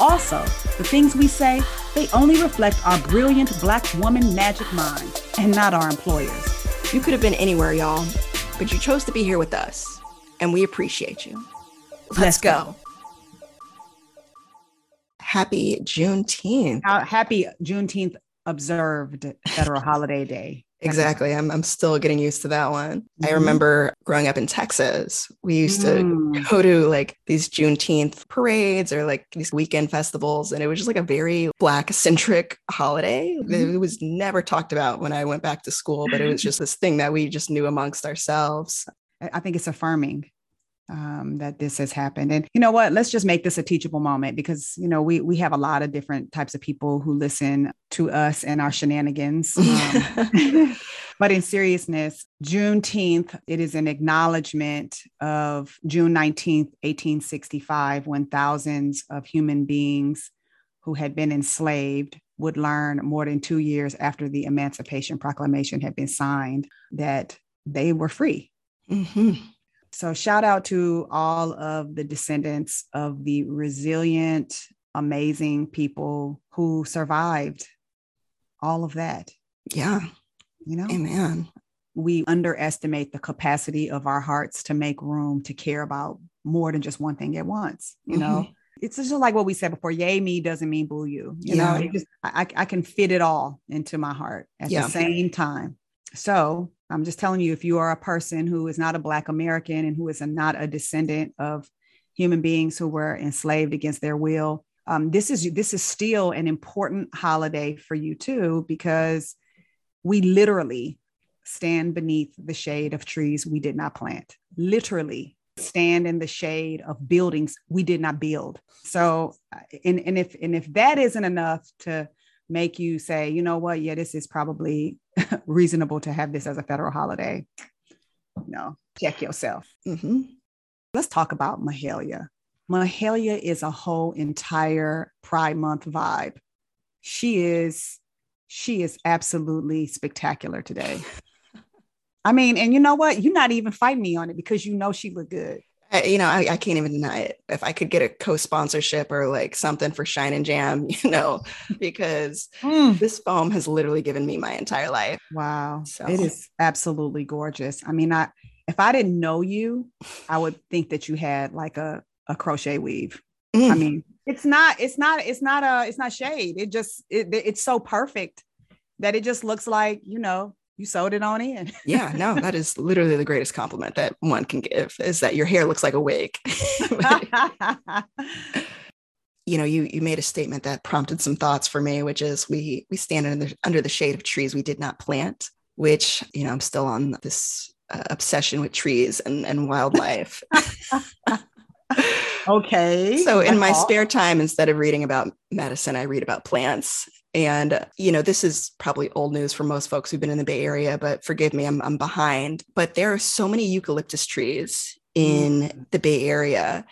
Also, the things we say, they only reflect our brilliant Black woman magic mind and not our employers. You could have been anywhere, y'all, but you chose to be here with us, and we appreciate you. Let's, Let's go. go. Happy Juneteenth. Uh, happy Juneteenth observed federal holiday day. Exactly. I'm, I'm still getting used to that one. Mm-hmm. I remember growing up in Texas, we used mm. to go to like these Juneteenth parades or like these weekend festivals. And it was just like a very Black centric holiday. Mm-hmm. It was never talked about when I went back to school, but it was just this thing that we just knew amongst ourselves. I think it's affirming um, that this has happened. And you know what? Let's just make this a teachable moment because you know we we have a lot of different types of people who listen to us and our shenanigans. Um, but in seriousness, Juneteenth it is an acknowledgement of June nineteenth, eighteen sixty five, when thousands of human beings who had been enslaved would learn more than two years after the Emancipation Proclamation had been signed that they were free. Mm-hmm. So, shout out to all of the descendants of the resilient, amazing people who survived all of that. Yeah. You know, amen. We underestimate the capacity of our hearts to make room to care about more than just one thing at once. You mm-hmm. know, it's just like what we said before yay me doesn't mean boo you you yeah. know just, I, I can fit it all into my heart at yeah. the same time so I'm just telling you, if you are a person who is not a Black American and who is a, not a descendant of human beings who were enslaved against their will, um, this is this is still an important holiday for you too, because we literally stand beneath the shade of trees we did not plant. Literally stand in the shade of buildings we did not build. So, uh, and, and if and if that isn't enough to make you say, you know what, yeah, this is probably reasonable to have this as a federal holiday. No, check yourself. Mm-hmm. Let's talk about Mahalia. Mahalia is a whole entire Pride Month vibe. She is, she is absolutely spectacular today. I mean, and you know what? You're not even fighting me on it because you know she looked good. I, you know, I, I, can't even deny it. If I could get a co-sponsorship or like something for Shine and Jam, you know, because mm. this foam has literally given me my entire life. Wow, so. it is absolutely gorgeous. I mean, I if I didn't know you, I would think that you had like a a crochet weave. Mm. I mean, it's not, it's not, it's not a, it's not shade. It just, it, it's so perfect that it just looks like you know you sewed it on in. yeah, no, that is literally the greatest compliment that one can give is that your hair looks like a wig. you know, you you made a statement that prompted some thoughts for me, which is we we stand under the, under the shade of trees we did not plant, which you know I'm still on this uh, obsession with trees and and wildlife. okay. So in my spare time, instead of reading about medicine, I read about plants. And, you know, this is probably old news for most folks who've been in the Bay Area, but forgive me, I'm, I'm behind. But there are so many eucalyptus trees in mm. the Bay Area,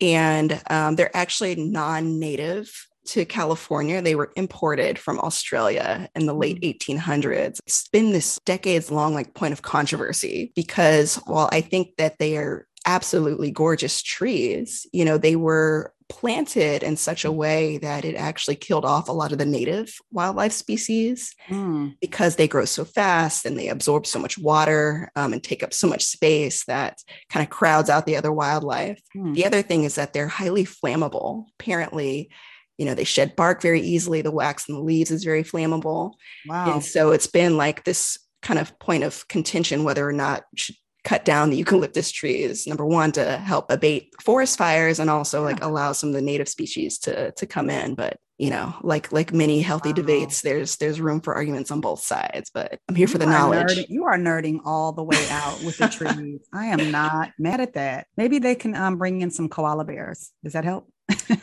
and um, they're actually non native to California. They were imported from Australia in the late 1800s. Mm. It's been this decades long like point of controversy because while I think that they are absolutely gorgeous trees, you know, they were planted in such a mm. way that it actually killed off a lot of the native wildlife species mm. because they grow so fast and they absorb so much water um, and take up so much space that kind of crowds out the other wildlife. Mm. The other thing is that they're highly flammable. Apparently, you know, they shed bark very easily. The wax in the leaves is very flammable. Wow. And so it's been like this kind of point of contention whether or not should cut down the eucalyptus trees number one to help abate forest fires and also like allow some of the native species to to come in. But you know like like many healthy wow. debates there's there's room for arguments on both sides but i'm here you for the knowledge. nerding, you are nerding all the way out with the trees. I am not mad at that. Maybe they can um, bring in some koala bears. Does that help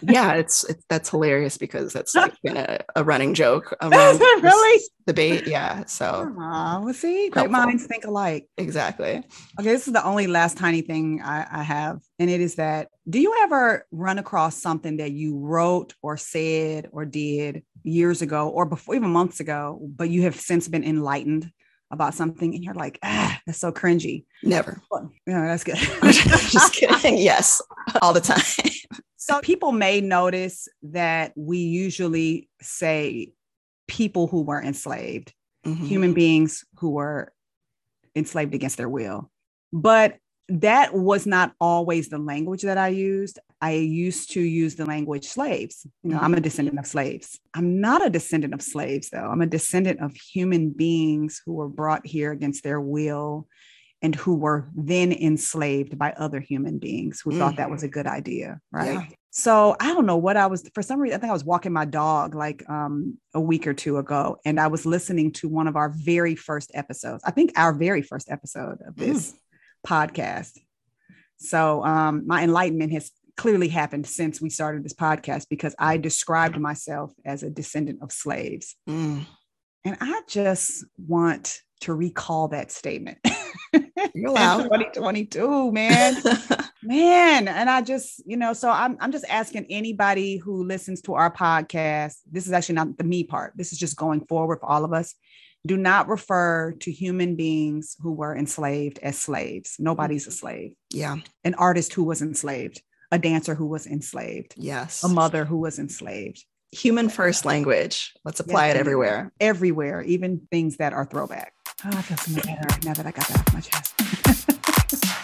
yeah, it's, it's, that's hilarious because that's like been a, a running joke around really debate. Yeah. So, Aw, well, see, great Helpful. minds think alike. exactly. Okay, this is the only last tiny thing I, I have, and it is that do you ever run across something that you wrote or said or did years ago or before, even months ago, but you have since been enlightened about something, and you're like, ah, that's so cringy. Never. Well, yeah, that's good. Just kidding. Yes. All the time. So people may notice that we usually say people who were enslaved, Mhm. human beings who were enslaved against their will. But that was not always the language that I used. I used to use the language slaves. You know, I'm a descendant of slaves. I'm not a descendant of slaves, though. I'm a descendant of human beings who were brought here against their will and who were then enslaved by other human beings who thought that was a good idea. Right. Yeah. So I don't know what I was for some reason. I think I was walking my dog like um, a week or two ago, and I was listening to one of our very first episodes. I think our very first episode of this podcast. So um, my enlightenment has clearly happened since we started this podcast because I described myself as a descendant of slaves, Mm. and I just want to recall that statement. You're In allowed. 2022, man man and i just you know so I'm, I'm just asking anybody who listens to our podcast this is actually not the me part this is just going forward for all of us do not refer to human beings who were enslaved as slaves nobody's a mm-hmm. slave yeah. an artist who was enslaved a dancer who was enslaved Yes. a mother who was enslaved Human first language. Let's apply Yes, it everywhere. everywhere even things that are throwback oh, i feel so much better now that i got that off my chest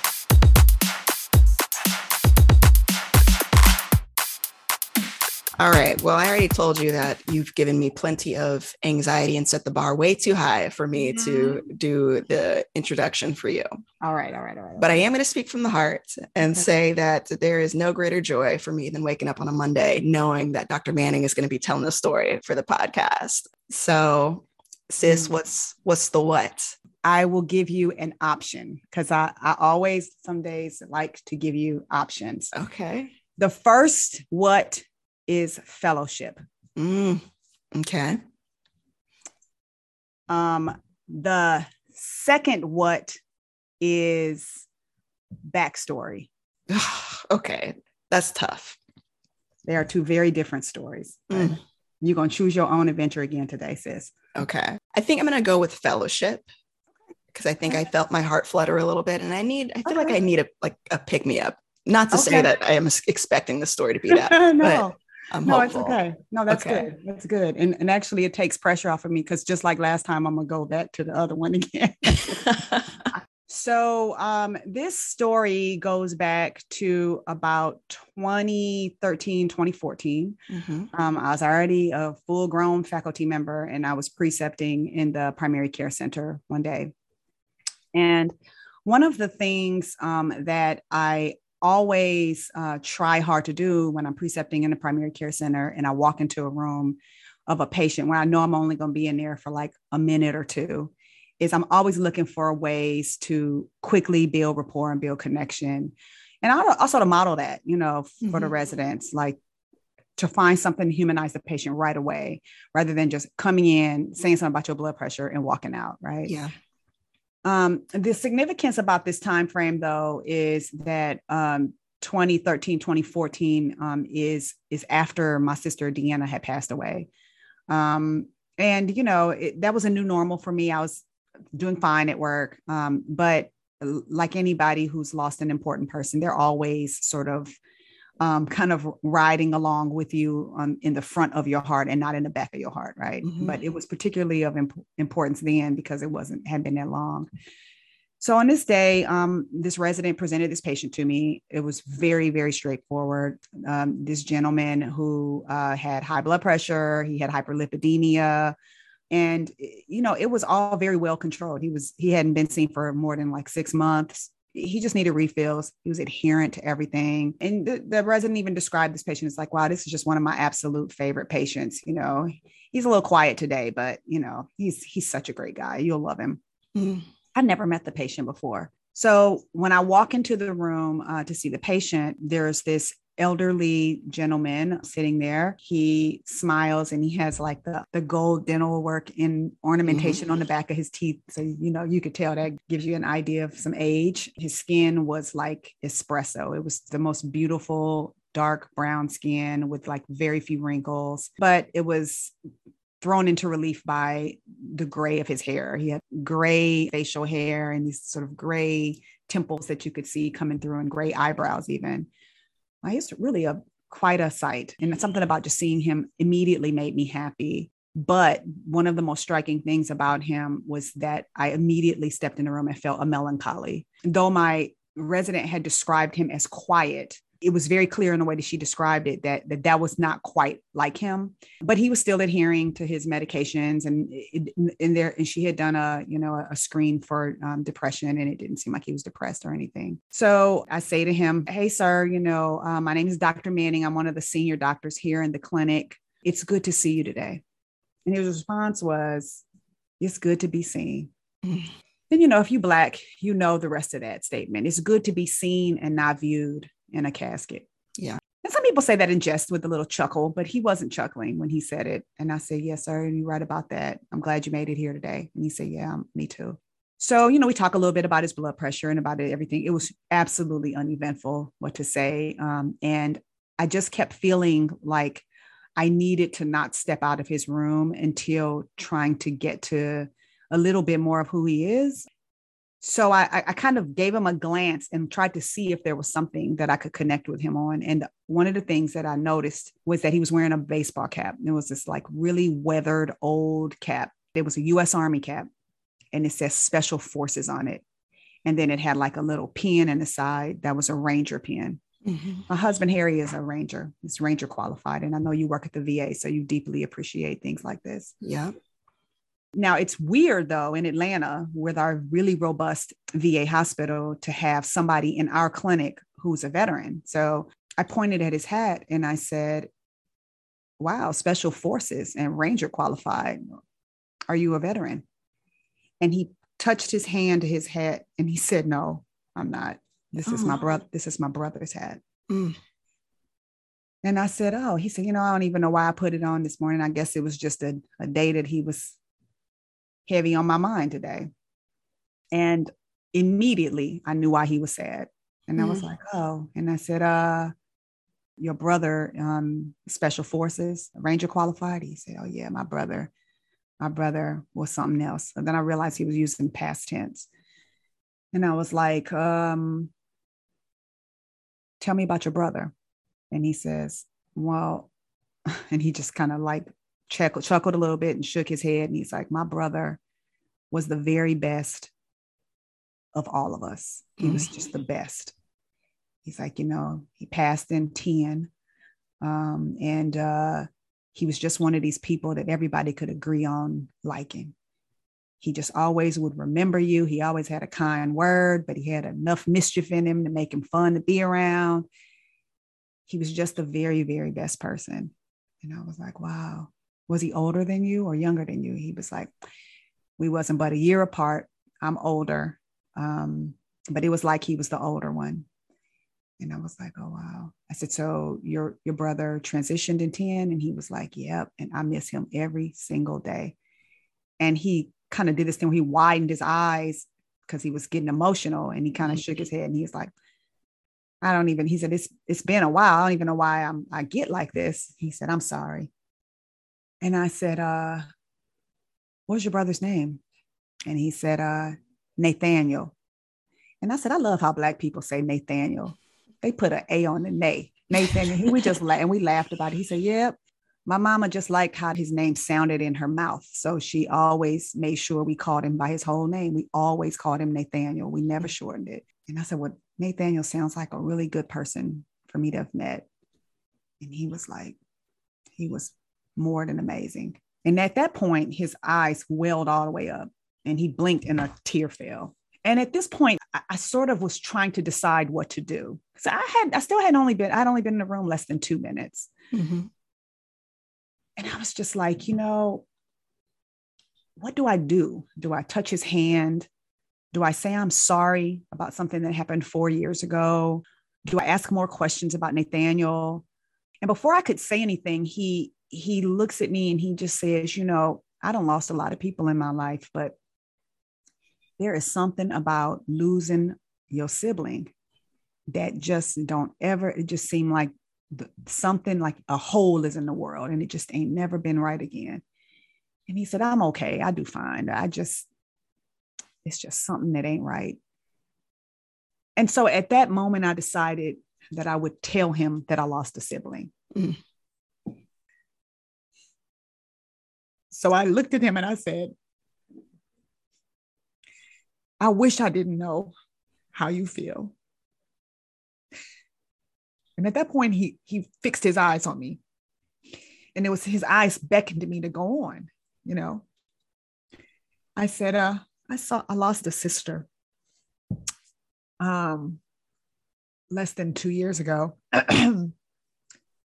All right. Well, I already told you that you've given me plenty of anxiety and set the bar way too high for me to mm-hmm. do the introduction for you. all right all right all right But I am going to speak from the heart and Okay. say that there is no greater joy for me than waking up on a Monday knowing that Dr. Manning is going to be telling the story for the podcast. So, sis, Mm. what's what's the what? I will give you an option because I, I always some days like to give you options. Okay. The first what is fellowship. Mm, okay. Um, the second what is backstory. okay. That's tough. They are two very different stories. Mm. You're gonna choose your own adventure again today, sis. Okay. I think I'm going to go with fellowship because I think I felt my heart flutter a little bit and I need, I feel like I need a, like a pick me up. Not to say that I am expecting the story to be that. no, I'm no, it's okay. No, that's Okay. good. That's good. And and actually it takes pressure off of me because just like last time, I'm gonna go back to the other one again. So um, this story goes back to about 2013, 2014. Mhm. Um, I was already a full grown faculty member and I was precepting in the primary care center one day. And one of the things um, that I always uh, try hard to do when I'm precepting in a primary care center and I walk into a room of a patient where I know I'm only going to be in there for like a minute or two is I'm always looking for ways to quickly build rapport and build connection. And I also to model that, you know, for the Mhm. residents, like to find something to humanize the patient right away, rather than just coming in, saying something about your blood pressure and walking out, right? Yeah. Um, the significance about this time frame, though, is that um, 2013, 2014 um, is is after my sister Deanna had passed away, um, and you know it, that was a new normal for me. I was doing fine at work, um, but like anybody who's lost an important person, they're always sort of um, kind of riding along with you in the front of your heart and not in the back of your heart, right? Mhm. But it was particularly of imp- importance then because it wasn't had been that long. So on this day, um, this resident presented this patient to me. It was very, very straightforward. Um, this gentleman who uh, had high blood pressure, he had hyperlipidemia, and you know it was all very well controlled. He was he hadn't been seen for more than like six months he just needed refills. He was adherent to everything. And the, the resident even described this patient as like, wow, this is just one of my absolute favorite patients. You know, he's a little quiet today, but you know, he's he's such a great guy. You'll love him. Mm. I never met the patient before. So when I walk into the room uh, to see the patient, there's this elderly gentleman sitting there. He smiles and he has like the, the gold dental work in ornamentation mm-hmm. on the back of his teeth. So, you know, you could tell that gives you an idea of some age. His skin was like espresso. It was the most beautiful dark brown skin with like very few wrinkles, but it was thrown into relief by the gray of his hair. He had gray facial hair and these sort of gray temples that you could see coming through and gray eyebrows even. He's really a quite a sight. And something about just seeing him immediately made me happy. But one of the most striking things about him was that I immediately stepped in the room and felt a melancholy. Though my resident had described him as quiet, it was very clear in the way that she described it that that, that was not quite like him but he was still adhering to his medications and in there and she had done a you know a screen for um, depression and it didn't seem like he was depressed or anything. So i say to him hey sir you know uh, my name is dr manning. I'm one of the senior doctors here in the clinic. It's good to see you today. And his response was it's good to be seen. Mm. then you know if you black you know the rest of that statement. It's good to be seen and not viewed in a casket. Yeah. And some people say that in jest with a little chuckle, but he wasn't chuckling when he said it. And I said, Yes, sir. And You're right about that. I'm glad you made it here today. And he said, Yeah, me too. So, you know, we talk a little bit about his blood pressure and about everything. It was absolutely uneventful what to say. Um, and I just kept feeling like I needed to not step out of his room until trying to get to a little bit more of who he is so I, I kind of gave him a glance and tried to see if there was something that I could connect with him on. And one of the things that I noticed was that he was wearing a baseball cap. It was this like really weathered old cap. It was a US Army cap and it says Special Forces on it. And then it had like a little pin in the side that was a Ranger pin. Mm-hmm. My husband Harry is a Ranger. He's Ranger qualified. And I know you work at the VA, so you deeply appreciate things like this. Yeah. Now it's weird though in Atlanta with our really robust VA hospital to have somebody in our clinic who's a veteran. So I pointed at his hat and I said, Wow, special forces and ranger qualified. Are you a veteran? And he touched his hand to his hat and he said, No, I'm not. This is my brother. This is my brother's hat. Mm. And I said, Oh, he said, You know, I don't even know why I put it on this morning. I guess it was just a, a day that he was heavy on my mind today. And immediately I knew why he was sad. And mm-hmm. I was mm. like, oh, and I said, uh, your brother, um, special forces, ranger qualified. He said, oh yeah, my brother, my brother was something else. And then I realized he was using past tense. And I was like, um, tell me about your brother. And he says, well, and he just kind of like chuckled, chuckled a little bit and shook his head. And he's like, My brother was the very best of all of us. He was just the best. He's like, you know, he passed in 10. Um, and uh, he was just one of these people that everybody could agree on liking. He just always would remember you. He always had a kind word, but he had enough mischief in him to make him fun to be around. He was just the very, very best person. And I was like, wow was he older than you or younger than you? He was like, we wasn't but a year apart. I'm older. Um, but it was like he was the older one. And I was like, oh wow. I said, so your your brother transitioned in 10? And he was like, yep. And I miss him every single day. And he kind of did this thing where he widened his eyes because he was getting emotional and he kind of shook his head and he was like, I don't even, he said, it's it's been a while. I don't even know why I'm I get like this. He said, I'm sorry. And I said, uh, what's your brother's name? And he said, uh, Nathaniel. And I said, I love how black people say Nathaniel. They put an A on the Nay. Nathaniel. we just la- and we laughed about it. He said, Yep. My mama just liked how his name sounded in her mouth. So she always made sure we called him by his whole name. We always called him Nathaniel. We never shortened it. And I said, Well, Nathaniel sounds like a really good person for me to have met. And he was like, he was more than amazing. And at that point, his eyes welled all the way up and he blinked and a tear fell. And at this point, I, I sort of was trying to decide what to do. So I had, I still had only been, I'd only been in the room less than two minutes. Mm-hmm. And I was just like, you know, what do I do? Do I touch his hand? Do I say I'm sorry about something that happened four years ago? do I ask more questions about Nathaniel? And before I could say anything, he he looks at me and he just says, you know, I don't lost a lot of people in my life, but there is something about losing your sibling that just don't ever it just seem like the, something like a hole is in the world and it just ain't never been right again. And he said i'm okay. I do fine. I just it's just something that ain't right. And so at that moment i decided that i would tell him that i lost a sibling. Mm. So i looked at him and i said i wish i didn't know how you feel and at that point, he he fixed his eyes on me. And it was his eyes beckoned me to go on, you know. I said, uh, I saw I lost a sister um less than two years ago.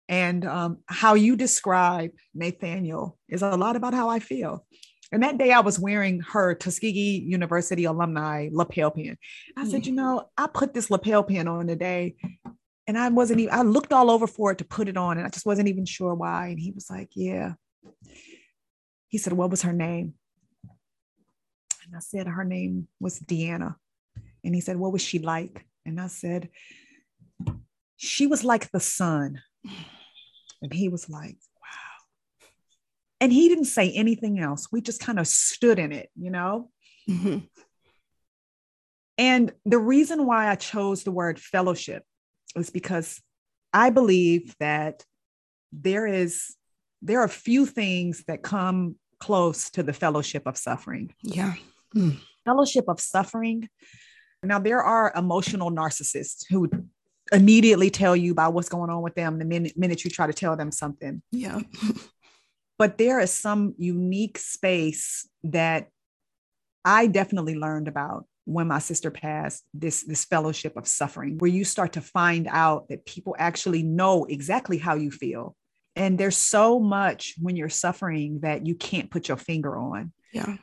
and um, how you describe Nathaniel is a lot about how I feel. And that day I was wearing her Tuskegee University alumni lapel pin. I said, mm. you know, I put this lapel pin on today and I wasn't even, I looked all over for it to put it on and I just wasn't even sure why. And he was like, Yeah. He said, What was her name? And I said, Her name was Deanna. And he said, What was she like? And I said, She was like the sun. And he was like, Wow. And he didn't say anything else. We just kind of stood in it, you know? Mm-hmm. And the reason why I chose the word fellowship is because I believe that there is there are few things that come close to the fellowship of suffering. Yeah. Mm. Fellowship of suffering. Now there are emotional narcissists who immediately tell you about what's going on with them the minute, minute you try to tell them something. Yeah. but there is some unique space that I definitely learned about when my sister passed this this fellowship of suffering where you start to find out that people actually know exactly how you feel and there's so much when you're suffering that you can't put your finger on yeah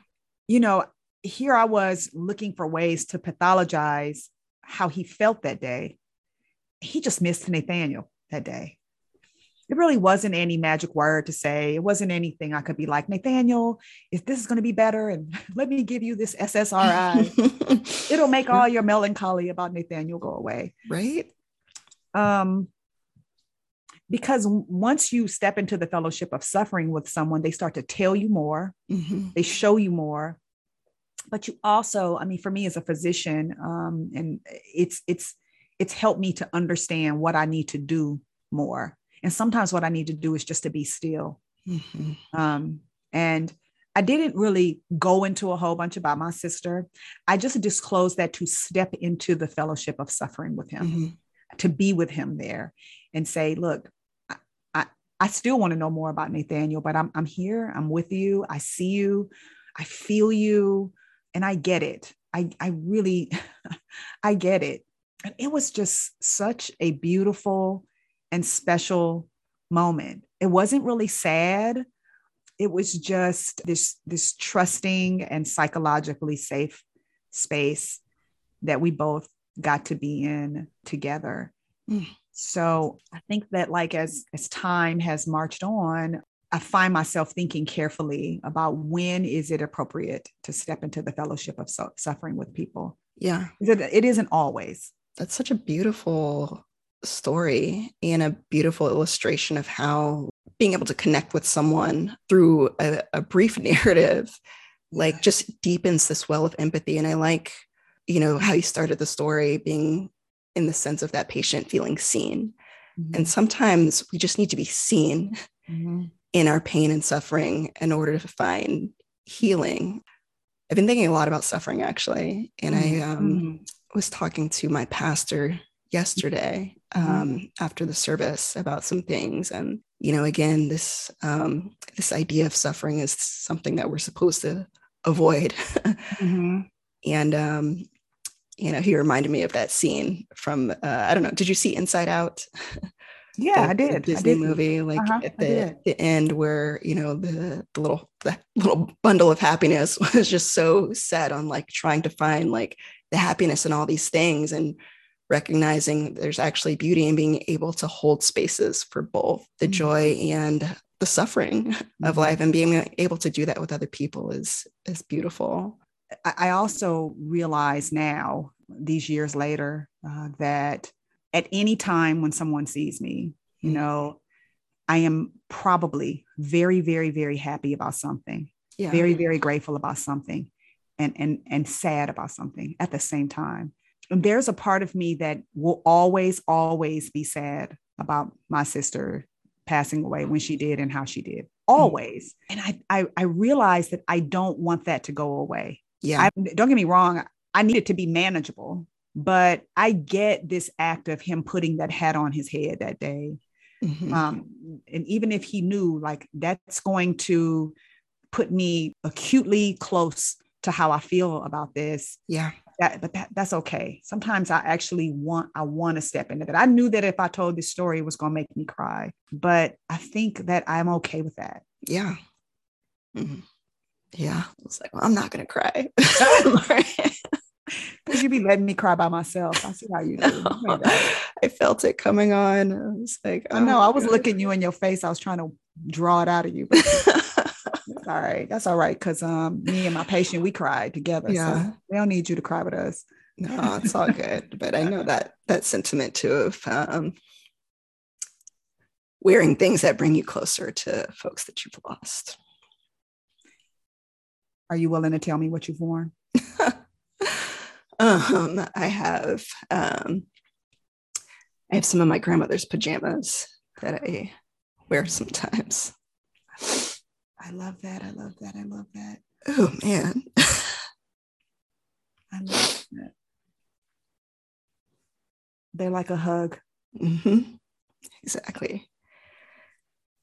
you know here i was looking for ways to pathologize how he felt that day he just missed nathaniel that day it really wasn't any magic word to say. It wasn't anything I could be like, Nathaniel, if this is going to be better, and let me give you this SSRI. It'll make all your melancholy about Nathaniel go away. Right. Um, because once you step into the fellowship of suffering with someone, they start to tell you more, mm-hmm. they show you more. But you also, I mean, for me as a physician, um, and it's it's it's helped me to understand what I need to do more and sometimes what I need to do is just to be still. Mm-hmm. Um, and I didn't really go into a whole bunch about my sister. I just disclosed that to step into the fellowship of suffering with him, mm-hmm. to be with him there and say, look, I, I, I still want to know more about Nathaniel, but I'm, I'm here. I'm with you. I see you. I feel you. And I get it. I, I really, I get it. And it was just such a beautiful and special moment. It wasn't really sad. It was just this this trusting and psychologically safe space that we both got to be in together. Mm. So I think that like as as time has marched on, I find myself thinking carefully about when is it appropriate to step into the fellowship of so- suffering with people. Yeah. It, it isn't always. That's such a beautiful story and a beautiful illustration of how being able to connect with someone through a, a brief narrative like just deepens this well of empathy and i like you know how you started the story being in the sense of that patient feeling seen mm-hmm. and sometimes we just need to be seen mm-hmm. in our pain and suffering in order to find healing i've been thinking a lot about suffering actually and mm-hmm. i um, mm-hmm. Was talking to my pastor yesterday mm-hmm. um, after the service about some things. And you know again this um, this idea of suffering is something that we're supposed to avoid. Mm-hmm. and um, you know he reminded me of that scene from uh, i don't know did you see inside out? Yeah the, i did. Disney I did. movie like uh-huh, at the, the end where you know the, the little the little bundle of happiness was just so set on like trying to find like the happiness and all these things and recognizing there's actually beauty in being able to hold spaces for both the mm-hmm. joy and the suffering mm-hmm. of life and being able to do that with other people is is beautiful i also realize now these years later uh, that at any time when someone sees me you mm-hmm. know i am probably very very very happy about something yeah. very very grateful about something and and and sad about something at the same time. And there's a part of me that will always always be sad about my sister passing away when she did and how she did. Mm. always. And I, I i realized that i don't want that to go away. Yeah. I, don't get me wrong i need it to be manageable but i get this act of him putting that hat on his head that day. Mm-hmm. um, and even if he knew like that's going to put me acutely close to how i feel about this yeah that, but that, that's okay. Sometimes I actually want, I want to step into that. I knew that if I told this story, it was going to make me cry, but I think that I'm okay with that. Yeah. Mm-hmm. Yeah. I was like, well, I'm not going to cry. Because you'd be letting me cry by myself. I see how you do. No, I felt it coming on. I was like, oh, I know. I was God. looking you in your face. I was trying to draw it out of you. That's all right. That's all right. Cause um me and my patient, we cried together. Yeah. So they don't need you to cry with us. No, it's all good. but I know that that sentiment too of um wearing things that bring you closer to folks that you've lost. Are you willing to tell me what you've worn? um, I have um I have some of my grandmother's pajamas that I wear sometimes. I love that. I love that. I love that. Oh man. I love that. They're like a hug. Mm-hmm. Exactly.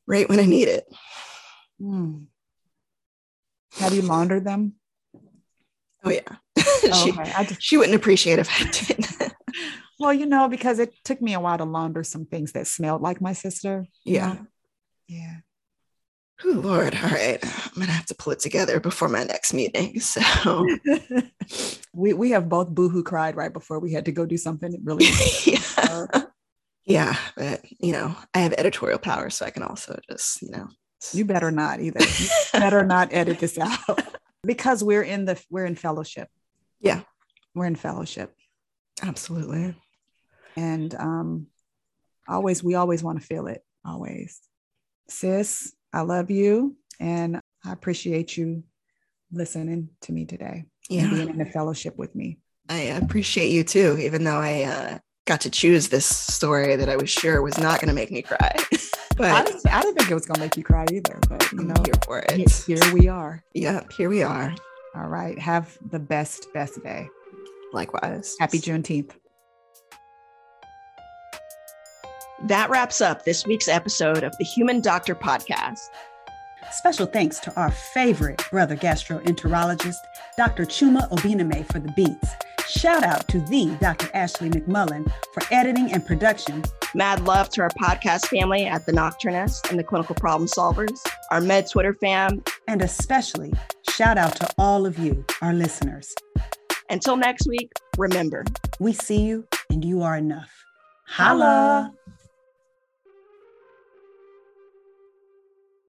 Right when I need it. Mm. Have you laundered them? Oh yeah. Oh, she, okay. just, she wouldn't appreciate if I did. well, you know, because it took me a while to launder some things that smelled like my sister. Yeah. Know? Yeah. Oh Lord, all right. I'm gonna have to pull it together before my next meeting. So we we have both boohoo cried right before we had to go do something really yeah. yeah, but you know, I have editorial power, so I can also just, you know. You better not either. Better not edit this out. because we're in the we're in fellowship. Yeah. We're in fellowship. Absolutely. And um always we always want to feel it. Always. Sis, I love you and I appreciate you listening to me today yeah. and being in the fellowship with me. I appreciate you too, even though I uh, got to choose this story that I was sure was not going to make me cry. but I didn't, I didn't, think it was going to make you cry either. But you know, I'm here for it. Here we are. Yep, here we are. All right. Have the best, best day. Likewise. Happy Juneteenth. That wraps up this week's episode of the Human Doctor Podcast. Special thanks to our favorite brother gastroenterologist, Dr. Chuma Obiname, for the beats. Shout out to the Dr. Ashley McMullen for editing and production. Mad love to our podcast family at the Nocturnist and the Clinical Problem Solvers, our Med Twitter fam, and especially shout out to all of you, our listeners. Until next week, remember, we see you and you are enough. Holla! Holla.